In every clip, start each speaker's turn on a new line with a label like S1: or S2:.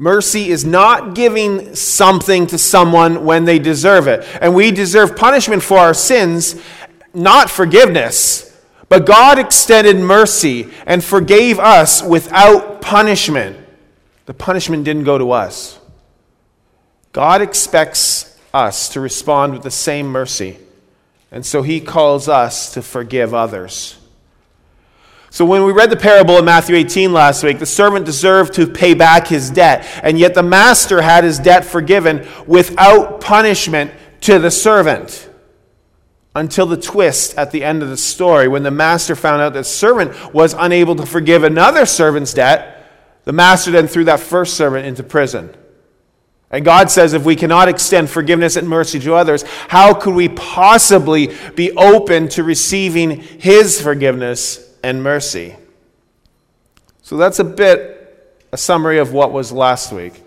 S1: Mercy is not giving something to someone when they deserve it. And we deserve punishment for our sins, not forgiveness. But God extended mercy and forgave us without punishment. The punishment didn't go to us. God expects us to respond with the same mercy. And so he calls us to forgive others. So, when we read the parable in Matthew 18 last week, the servant deserved to pay back his debt, and yet the master had his debt forgiven without punishment to the servant. Until the twist at the end of the story, when the master found out that the servant was unable to forgive another servant's debt, the master then threw that first servant into prison. And God says if we cannot extend forgiveness and mercy to others, how could we possibly be open to receiving His forgiveness and mercy. So that's a bit a summary of what was last week.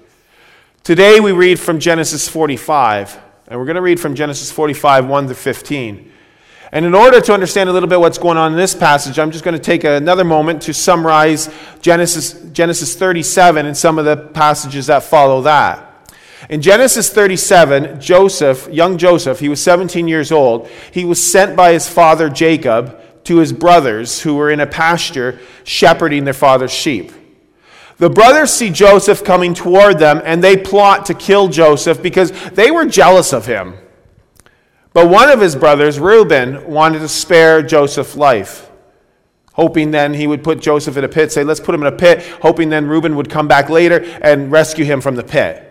S1: Today we read from Genesis 45, and we're going to read from Genesis 45, 1 to 15. And in order to understand a little bit what's going on in this passage, I'm just going to take another moment to summarize Genesis, Genesis 37 and some of the passages that follow that. In Genesis 37, Joseph, young Joseph, he was 17 years old, he was sent by his father Jacob to his brothers who were in a pasture shepherding their father's sheep. The brothers see Joseph coming toward them and they plot to kill Joseph because they were jealous of him. But one of his brothers, Reuben, wanted to spare Joseph's life, hoping then he would put Joseph in a pit, say, let's put him in a pit, hoping then Reuben would come back later and rescue him from the pit.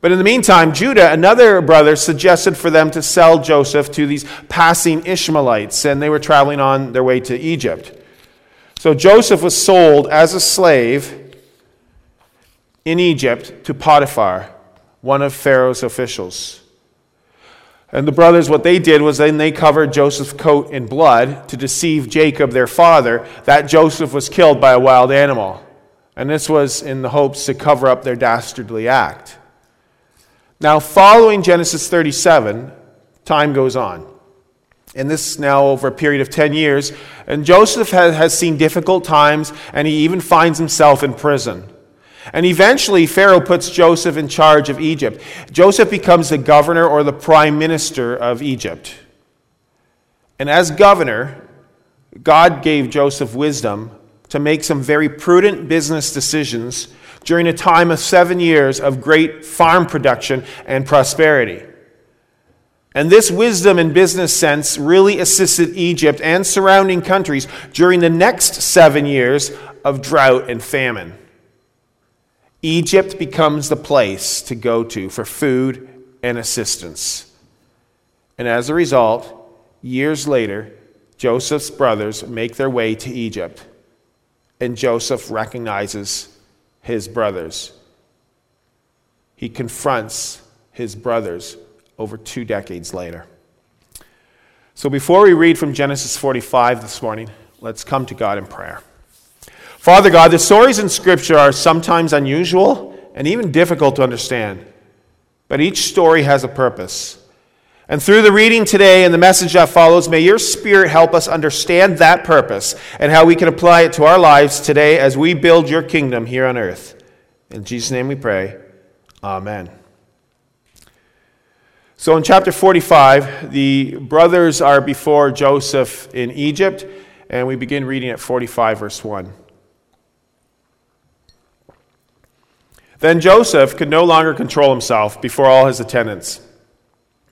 S1: But in the meantime, Judah, another brother, suggested for them to sell Joseph to these passing Ishmaelites, and they were traveling on their way to Egypt. So Joseph was sold as a slave in Egypt to Potiphar, one of Pharaoh's officials. And the brothers, what they did was then they covered Joseph's coat in blood to deceive Jacob, their father, that Joseph was killed by a wild animal. And this was in the hopes to cover up their dastardly act. Now, following Genesis 37, time goes on. And this is now over a period of 10 years. And Joseph has, has seen difficult times, and he even finds himself in prison. And eventually, Pharaoh puts Joseph in charge of Egypt. Joseph becomes the governor or the prime minister of Egypt. And as governor, God gave Joseph wisdom to make some very prudent business decisions during a time of seven years of great farm production and prosperity. And this wisdom and business sense really assisted Egypt and surrounding countries during the next seven years of drought and famine. Egypt becomes the place to go to for food and assistance. And as a result, years later, Joseph's brothers make their way to Egypt, and Joseph recognizes his brothers. He confronts his brothers over two decades later. So before we read from Genesis 45 this morning, let's come to God in prayer. Father God, the stories in Scripture are sometimes unusual and even difficult to understand, but each story has a purpose. And through the reading today and the message that follows, may your Spirit help us understand that purpose and how we can apply it to our lives today as we build your kingdom here on earth. In Jesus' name we pray. Amen. So in chapter 45, the brothers are before Joseph in Egypt, and we begin reading at 45, verse 1. Then Joseph could no longer control himself before all his attendants.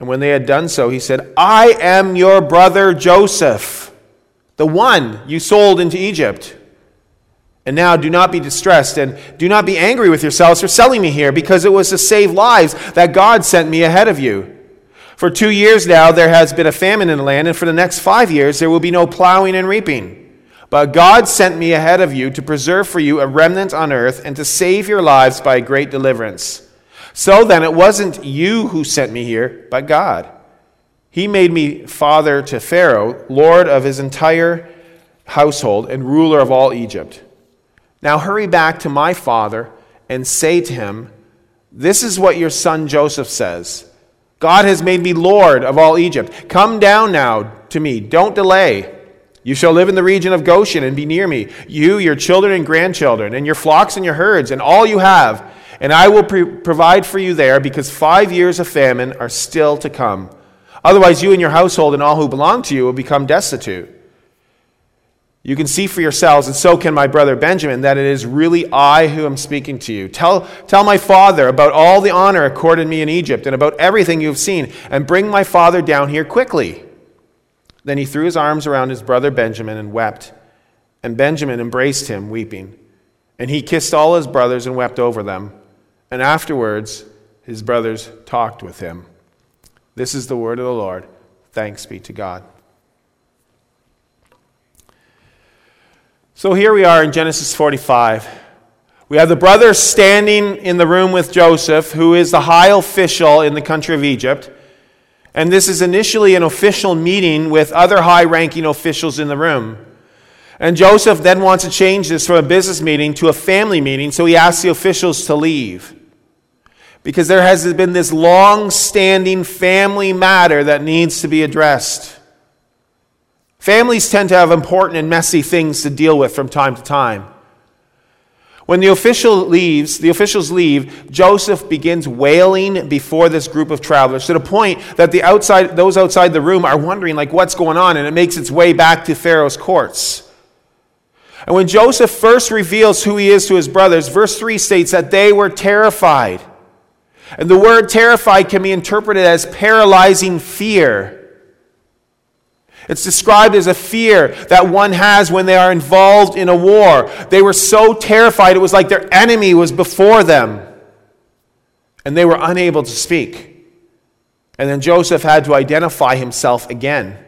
S1: And when they had done so, he said, I am your brother Joseph, the one you sold into Egypt. And now do not be distressed and do not be angry with yourselves for selling me here, because it was to save lives that God sent me ahead of you. For two years now there has been a famine in the land, and for the next five years there will be no plowing and reaping. But God sent me ahead of you to preserve for you a remnant on earth and to save your lives by a great deliverance. So then, it wasn't you who sent me here, but God. He made me father to Pharaoh, lord of his entire household, and ruler of all Egypt. Now hurry back to my father and say to him, This is what your son Joseph says God has made me lord of all Egypt. Come down now to me, don't delay. You shall live in the region of Goshen and be near me, you, your children and grandchildren, and your flocks and your herds, and all you have. And I will pre- provide for you there, because five years of famine are still to come. Otherwise, you and your household and all who belong to you will become destitute. You can see for yourselves, and so can my brother Benjamin, that it is really I who am speaking to you. Tell, tell my father about all the honor accorded me in Egypt and about everything you have seen, and bring my father down here quickly. Then he threw his arms around his brother Benjamin and wept. And Benjamin embraced him, weeping. And he kissed all his brothers and wept over them. And afterwards, his brothers talked with him. This is the word of the Lord. Thanks be to God. So here we are in Genesis 45. We have the brothers standing in the room with Joseph, who is the high official in the country of Egypt. And this is initially an official meeting with other high ranking officials in the room. And Joseph then wants to change this from a business meeting to a family meeting, so he asks the officials to leave. Because there has been this long standing family matter that needs to be addressed. Families tend to have important and messy things to deal with from time to time. When the official leaves, the officials leave, Joseph begins wailing before this group of travelers to the point that the outside, those outside the room are wondering like what's going on and it makes its way back to Pharaoh's courts. And when Joseph first reveals who he is to his brothers, verse 3 states that they were terrified. And the word terrified can be interpreted as paralyzing fear. It's described as a fear that one has when they are involved in a war. They were so terrified, it was like their enemy was before them, and they were unable to speak. And then Joseph had to identify himself again.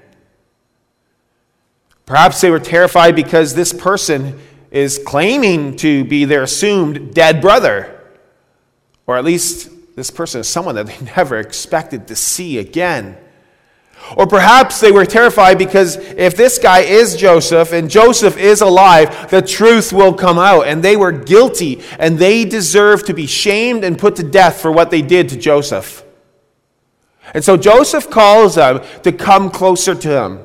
S1: Perhaps they were terrified because this person is claiming to be their assumed dead brother, or at least this person is someone that they never expected to see again. Or perhaps they were terrified because if this guy is Joseph and Joseph is alive, the truth will come out and they were guilty and they deserve to be shamed and put to death for what they did to Joseph. And so Joseph calls them to come closer to him.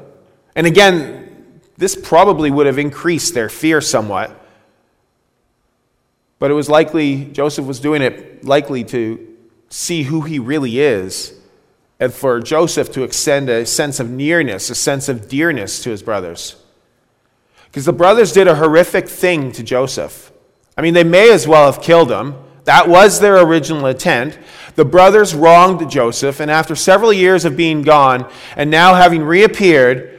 S1: And again, this probably would have increased their fear somewhat. But it was likely, Joseph was doing it likely to see who he really is and for Joseph to extend a sense of nearness, a sense of dearness to his brothers. Because the brothers did a horrific thing to Joseph. I mean, they may as well have killed him. That was their original intent. The brothers wronged Joseph, and after several years of being gone and now having reappeared,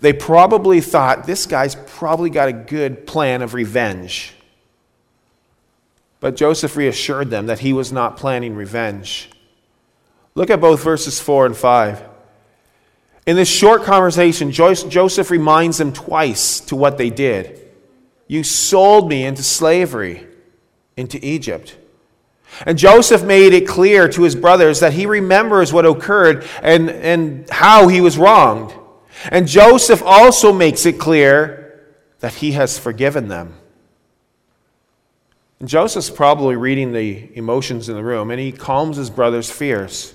S1: they probably thought this guy's probably got a good plan of revenge. But Joseph reassured them that he was not planning revenge. Look at both verses 4 and 5. In this short conversation, Joseph reminds them twice to what they did. You sold me into slavery, into Egypt. And Joseph made it clear to his brothers that he remembers what occurred and, and how he was wronged. And Joseph also makes it clear that he has forgiven them. And Joseph's probably reading the emotions in the room, and he calms his brothers' fears.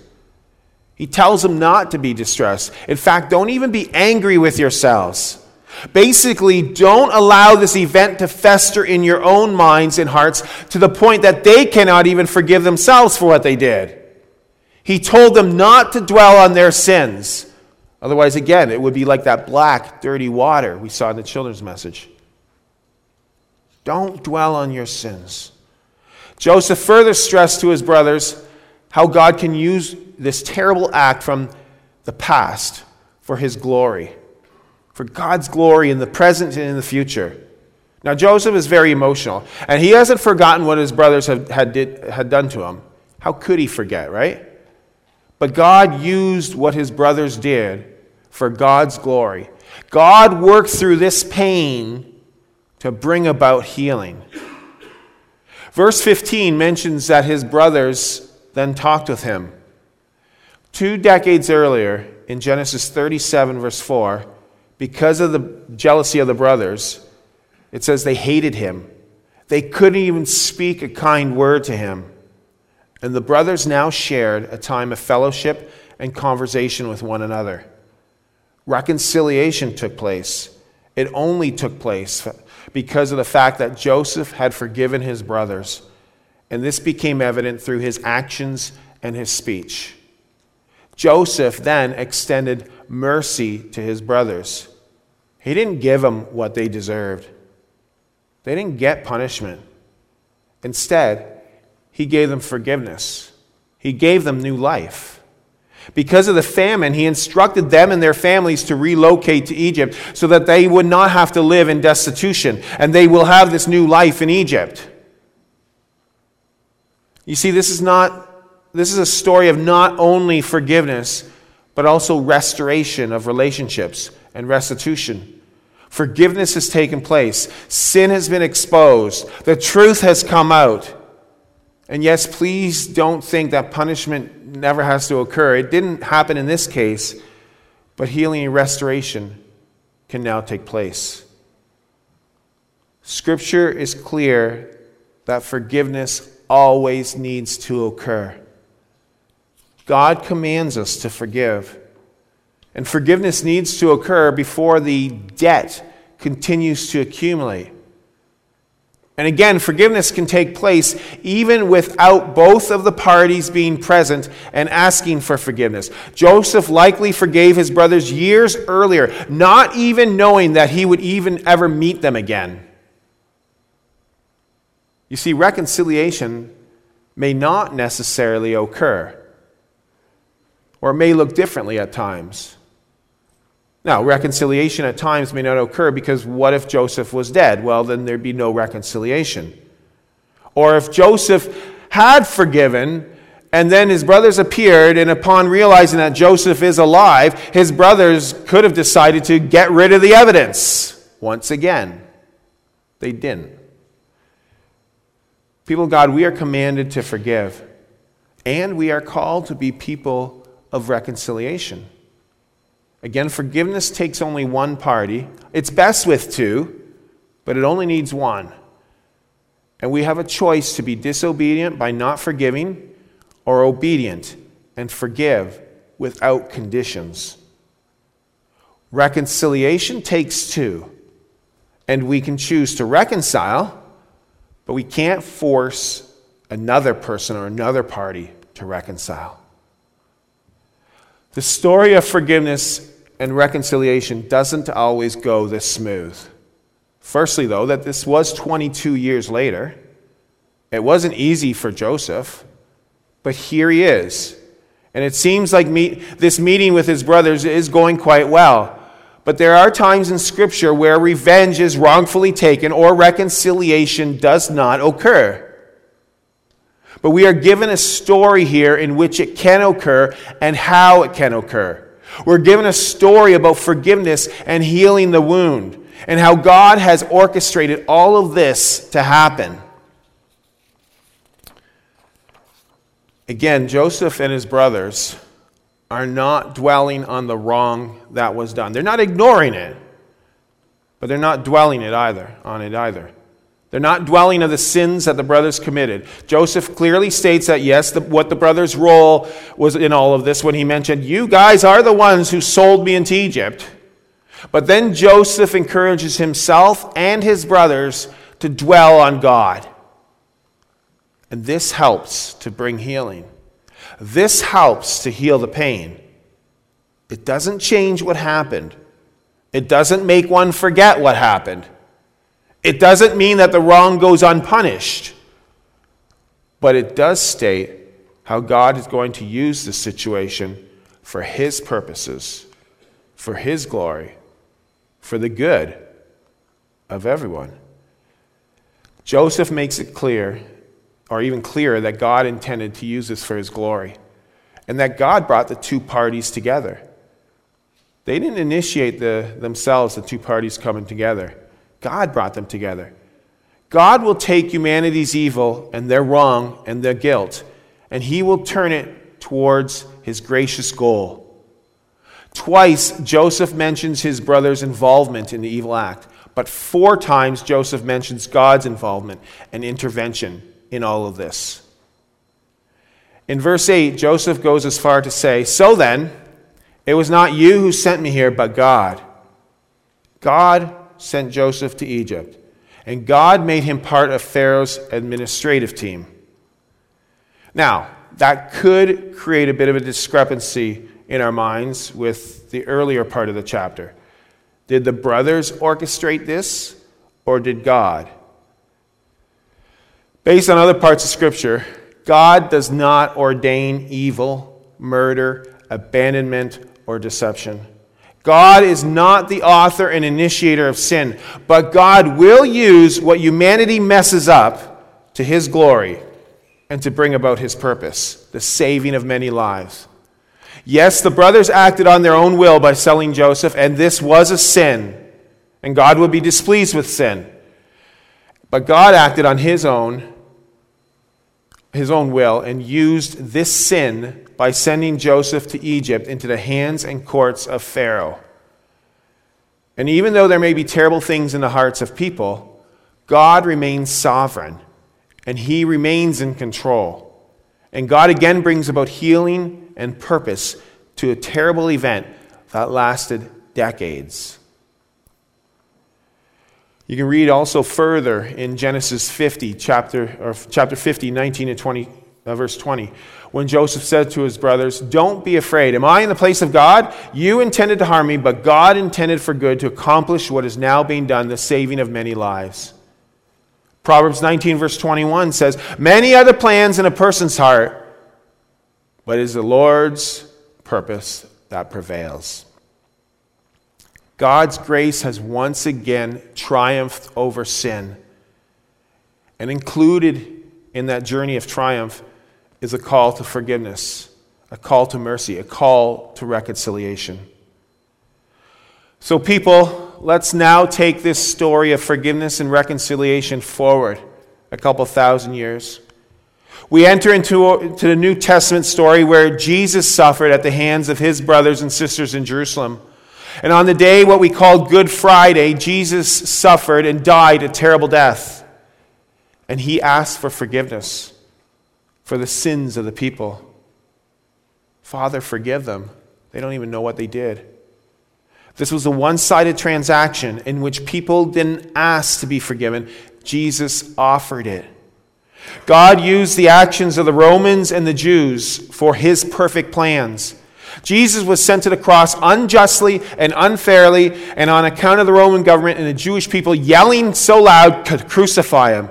S1: He tells them not to be distressed. In fact, don't even be angry with yourselves. Basically, don't allow this event to fester in your own minds and hearts to the point that they cannot even forgive themselves for what they did. He told them not to dwell on their sins. Otherwise, again, it would be like that black, dirty water we saw in the children's message. Don't dwell on your sins. Joseph further stressed to his brothers how God can use this terrible act from the past for his glory, for God's glory in the present and in the future. Now, Joseph is very emotional, and he hasn't forgotten what his brothers had, had, did, had done to him. How could he forget, right? But God used what his brothers did for God's glory. God worked through this pain to bring about healing. Verse 15 mentions that his brothers then talked with him. Two decades earlier, in Genesis 37, verse 4, because of the jealousy of the brothers, it says they hated him. They couldn't even speak a kind word to him. And the brothers now shared a time of fellowship and conversation with one another. Reconciliation took place. It only took place because of the fact that Joseph had forgiven his brothers. And this became evident through his actions and his speech. Joseph then extended mercy to his brothers. He didn't give them what they deserved, they didn't get punishment. Instead, he gave them forgiveness, he gave them new life. Because of the famine, he instructed them and their families to relocate to Egypt so that they would not have to live in destitution and they will have this new life in Egypt. You see, this is not this is a story of not only forgiveness, but also restoration of relationships and restitution. Forgiveness has taken place. Sin has been exposed. The truth has come out. And yes, please don't think that punishment never has to occur. It didn't happen in this case, but healing and restoration can now take place. Scripture is clear that forgiveness always needs to occur. God commands us to forgive. And forgiveness needs to occur before the debt continues to accumulate. And again, forgiveness can take place even without both of the parties being present and asking for forgiveness. Joseph likely forgave his brothers years earlier, not even knowing that he would even ever meet them again. You see, reconciliation may not necessarily occur, or may look differently at times. Now, reconciliation at times may not occur because what if Joseph was dead? Well, then there'd be no reconciliation. Or if Joseph had forgiven, and then his brothers appeared, and upon realizing that Joseph is alive, his brothers could have decided to get rid of the evidence once again. They didn't. People of God, we are commanded to forgive, and we are called to be people of reconciliation. Again, forgiveness takes only one party. It's best with two, but it only needs one. And we have a choice to be disobedient by not forgiving or obedient and forgive without conditions. Reconciliation takes two, and we can choose to reconcile, but we can't force another person or another party to reconcile. The story of forgiveness and reconciliation doesn't always go this smooth. Firstly, though, that this was 22 years later. It wasn't easy for Joseph, but here he is. And it seems like meet, this meeting with his brothers is going quite well. But there are times in Scripture where revenge is wrongfully taken or reconciliation does not occur. But we are given a story here in which it can occur and how it can occur. We're given a story about forgiveness and healing the wound, and how God has orchestrated all of this to happen. Again, Joseph and his brothers are not dwelling on the wrong that was done. They're not ignoring it, but they're not dwelling it either on it either. They're not dwelling on the sins that the brothers committed. Joseph clearly states that, yes, the, what the brothers' role was in all of this when he mentioned, You guys are the ones who sold me into Egypt. But then Joseph encourages himself and his brothers to dwell on God. And this helps to bring healing. This helps to heal the pain. It doesn't change what happened, it doesn't make one forget what happened. It doesn't mean that the wrong goes unpunished, but it does state how God is going to use the situation for His purposes, for His glory, for the good of everyone. Joseph makes it clear, or even clearer, that God intended to use this for His glory, and that God brought the two parties together. They didn't initiate the, themselves, the two parties coming together. God brought them together. God will take humanity's evil and their wrong and their guilt, and he will turn it towards his gracious goal. Twice, Joseph mentions his brother's involvement in the evil act, but four times, Joseph mentions God's involvement and intervention in all of this. In verse 8, Joseph goes as far to say, So then, it was not you who sent me here, but God. God sent Joseph to Egypt, and God made him part of Pharaoh's administrative team. Now, that could create a bit of a discrepancy in our minds with the earlier part of the chapter. Did the brothers orchestrate this, or did God? Based on other parts of Scripture, God does not ordain evil, murder, abandonment, or deception. God is not the author and initiator of sin, but God will use what humanity messes up to his glory and to bring about his purpose, the saving of many lives. Yes, the brothers acted on their own will by selling Joseph, and this was a sin, and God would be displeased with sin. But God acted on his own his own will and used this sin by sending Joseph to Egypt into the hands and courts of Pharaoh. And even though there may be terrible things in the hearts of people, God remains sovereign and he remains in control. And God again brings about healing and purpose to a terrible event that lasted decades. You can read also further in Genesis 50, chapter, or chapter 50, 19 and 20, uh, verse 20, when Joseph said to his brothers, Don't be afraid. Am I in the place of God? You intended to harm me, but God intended for good to accomplish what is now being done, the saving of many lives. Proverbs 19, verse 21 says, Many are the plans in a person's heart, but it is the Lord's purpose that prevails. God's grace has once again triumphed over sin. And included in that journey of triumph is a call to forgiveness, a call to mercy, a call to reconciliation. So, people, let's now take this story of forgiveness and reconciliation forward a couple thousand years. We enter into, into the New Testament story where Jesus suffered at the hands of his brothers and sisters in Jerusalem. And on the day, what we call Good Friday, Jesus suffered and died a terrible death. And he asked for forgiveness for the sins of the people. Father, forgive them. They don't even know what they did. This was a one sided transaction in which people didn't ask to be forgiven, Jesus offered it. God used the actions of the Romans and the Jews for his perfect plans. Jesus was sent to the cross unjustly and unfairly, and on account of the Roman government and the Jewish people yelling so loud, could crucify him.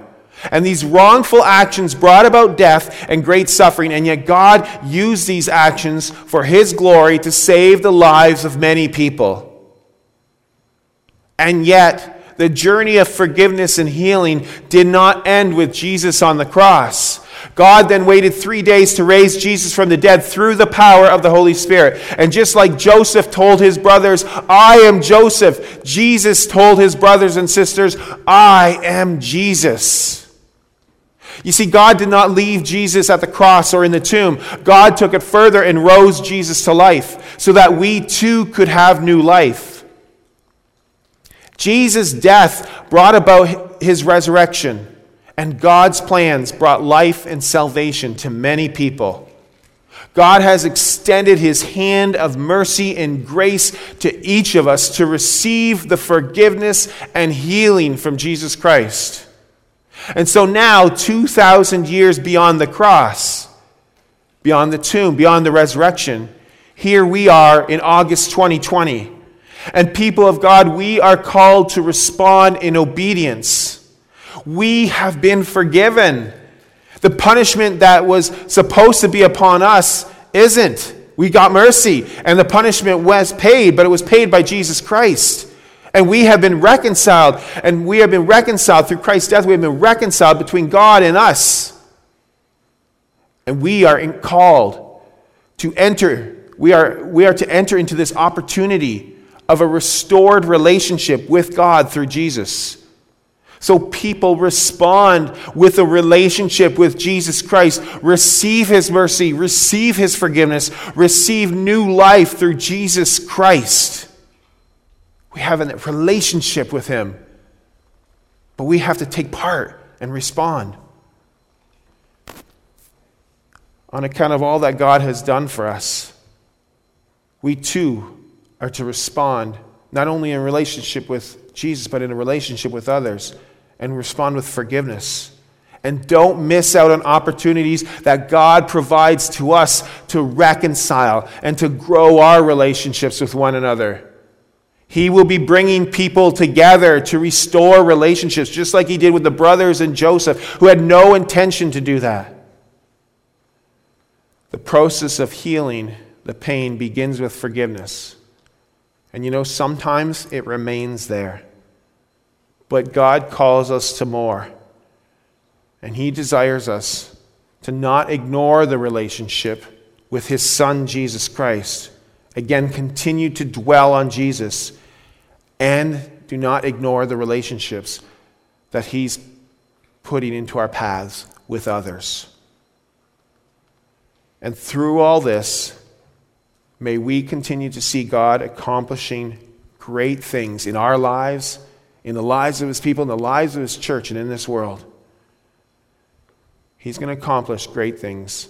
S1: And these wrongful actions brought about death and great suffering, and yet God used these actions for his glory to save the lives of many people. And yet, the journey of forgiveness and healing did not end with Jesus on the cross. God then waited three days to raise Jesus from the dead through the power of the Holy Spirit. And just like Joseph told his brothers, I am Joseph, Jesus told his brothers and sisters, I am Jesus. You see, God did not leave Jesus at the cross or in the tomb. God took it further and rose Jesus to life so that we too could have new life. Jesus' death brought about his resurrection. And God's plans brought life and salvation to many people. God has extended his hand of mercy and grace to each of us to receive the forgiveness and healing from Jesus Christ. And so now, 2,000 years beyond the cross, beyond the tomb, beyond the resurrection, here we are in August 2020. And people of God, we are called to respond in obedience we have been forgiven. The punishment that was supposed to be upon us isn't. We got mercy, and the punishment was paid, but it was paid by Jesus Christ. And we have been reconciled, and we have been reconciled through Christ's death. We have been reconciled between God and us. And we are called to enter. We are, we are to enter into this opportunity of a restored relationship with God through Jesus. So people respond with a relationship with Jesus Christ, receive his mercy, receive his forgiveness, receive new life through Jesus Christ. We have a relationship with him, but we have to take part and respond. On account of all that God has done for us, we too are to respond, not only in relationship with Jesus, but in a relationship with others and respond with forgiveness. And don't miss out on opportunities that God provides to us to reconcile and to grow our relationships with one another. He will be bringing people together to restore relationships, just like he did with the brothers and Joseph, who had no intention to do that. The process of healing the pain begins with forgiveness. And you know, sometimes it remains there. But God calls us to more. And He desires us to not ignore the relationship with His Son, Jesus Christ. Again, continue to dwell on Jesus and do not ignore the relationships that He's putting into our paths with others. And through all this, may we continue to see God accomplishing great things in our lives in the lives of his people, in the lives of his church, and in this world. He's going to accomplish great things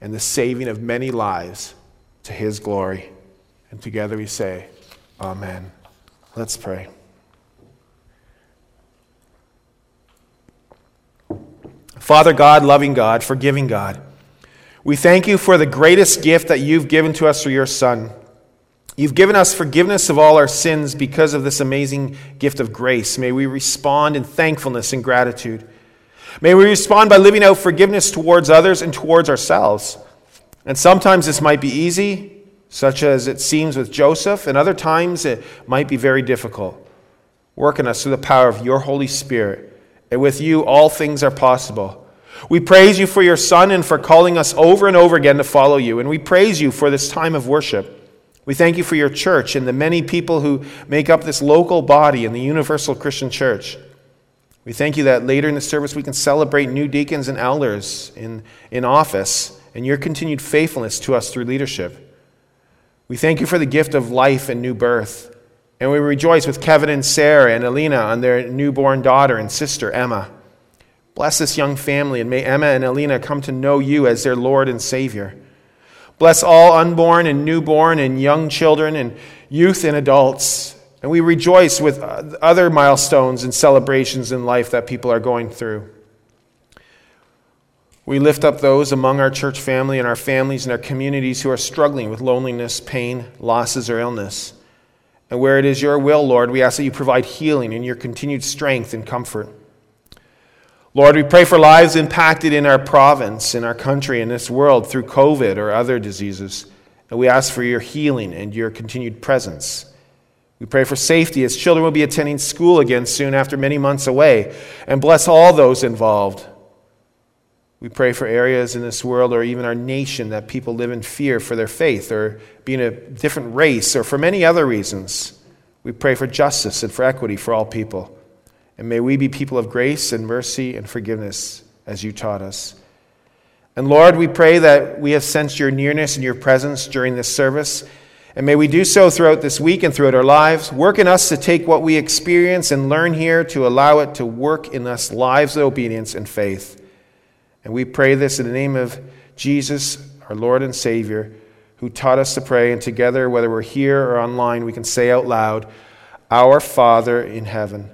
S1: and the saving of many lives to his glory. And together we say, Amen. Let's pray. Father God, loving God, forgiving God, we thank you for the greatest gift that you've given to us through your Son. You've given us forgiveness of all our sins because of this amazing gift of grace. May we respond in thankfulness and gratitude. May we respond by living out forgiveness towards others and towards ourselves. And sometimes this might be easy, such as it seems with Joseph, and other times it might be very difficult. Work in us through the power of your Holy Spirit. And with you, all things are possible. We praise you for your Son and for calling us over and over again to follow you. And we praise you for this time of worship. We thank you for your church and the many people who make up this local body in the Universal Christian Church. We thank you that later in the service we can celebrate new deacons and elders in, in office and your continued faithfulness to us through leadership. We thank you for the gift of life and new birth. And we rejoice with Kevin and Sarah and Alina on their newborn daughter and sister, Emma. Bless this young family, and may Emma and Alina come to know you as their Lord and Savior. Bless all unborn and newborn and young children and youth and adults. And we rejoice with other milestones and celebrations in life that people are going through. We lift up those among our church family and our families and our communities who are struggling with loneliness, pain, losses, or illness. And where it is your will, Lord, we ask that you provide healing and your continued strength and comfort. Lord, we pray for lives impacted in our province, in our country, in this world through COVID or other diseases. And we ask for your healing and your continued presence. We pray for safety as children will be attending school again soon after many months away. And bless all those involved. We pray for areas in this world or even our nation that people live in fear for their faith or being a different race or for many other reasons. We pray for justice and for equity for all people. And may we be people of grace and mercy and forgiveness as you taught us. And Lord, we pray that we have sensed your nearness and your presence during this service. And may we do so throughout this week and throughout our lives. Work in us to take what we experience and learn here to allow it to work in us lives of obedience and faith. And we pray this in the name of Jesus, our Lord and Savior, who taught us to pray. And together, whether we're here or online, we can say out loud, Our Father in heaven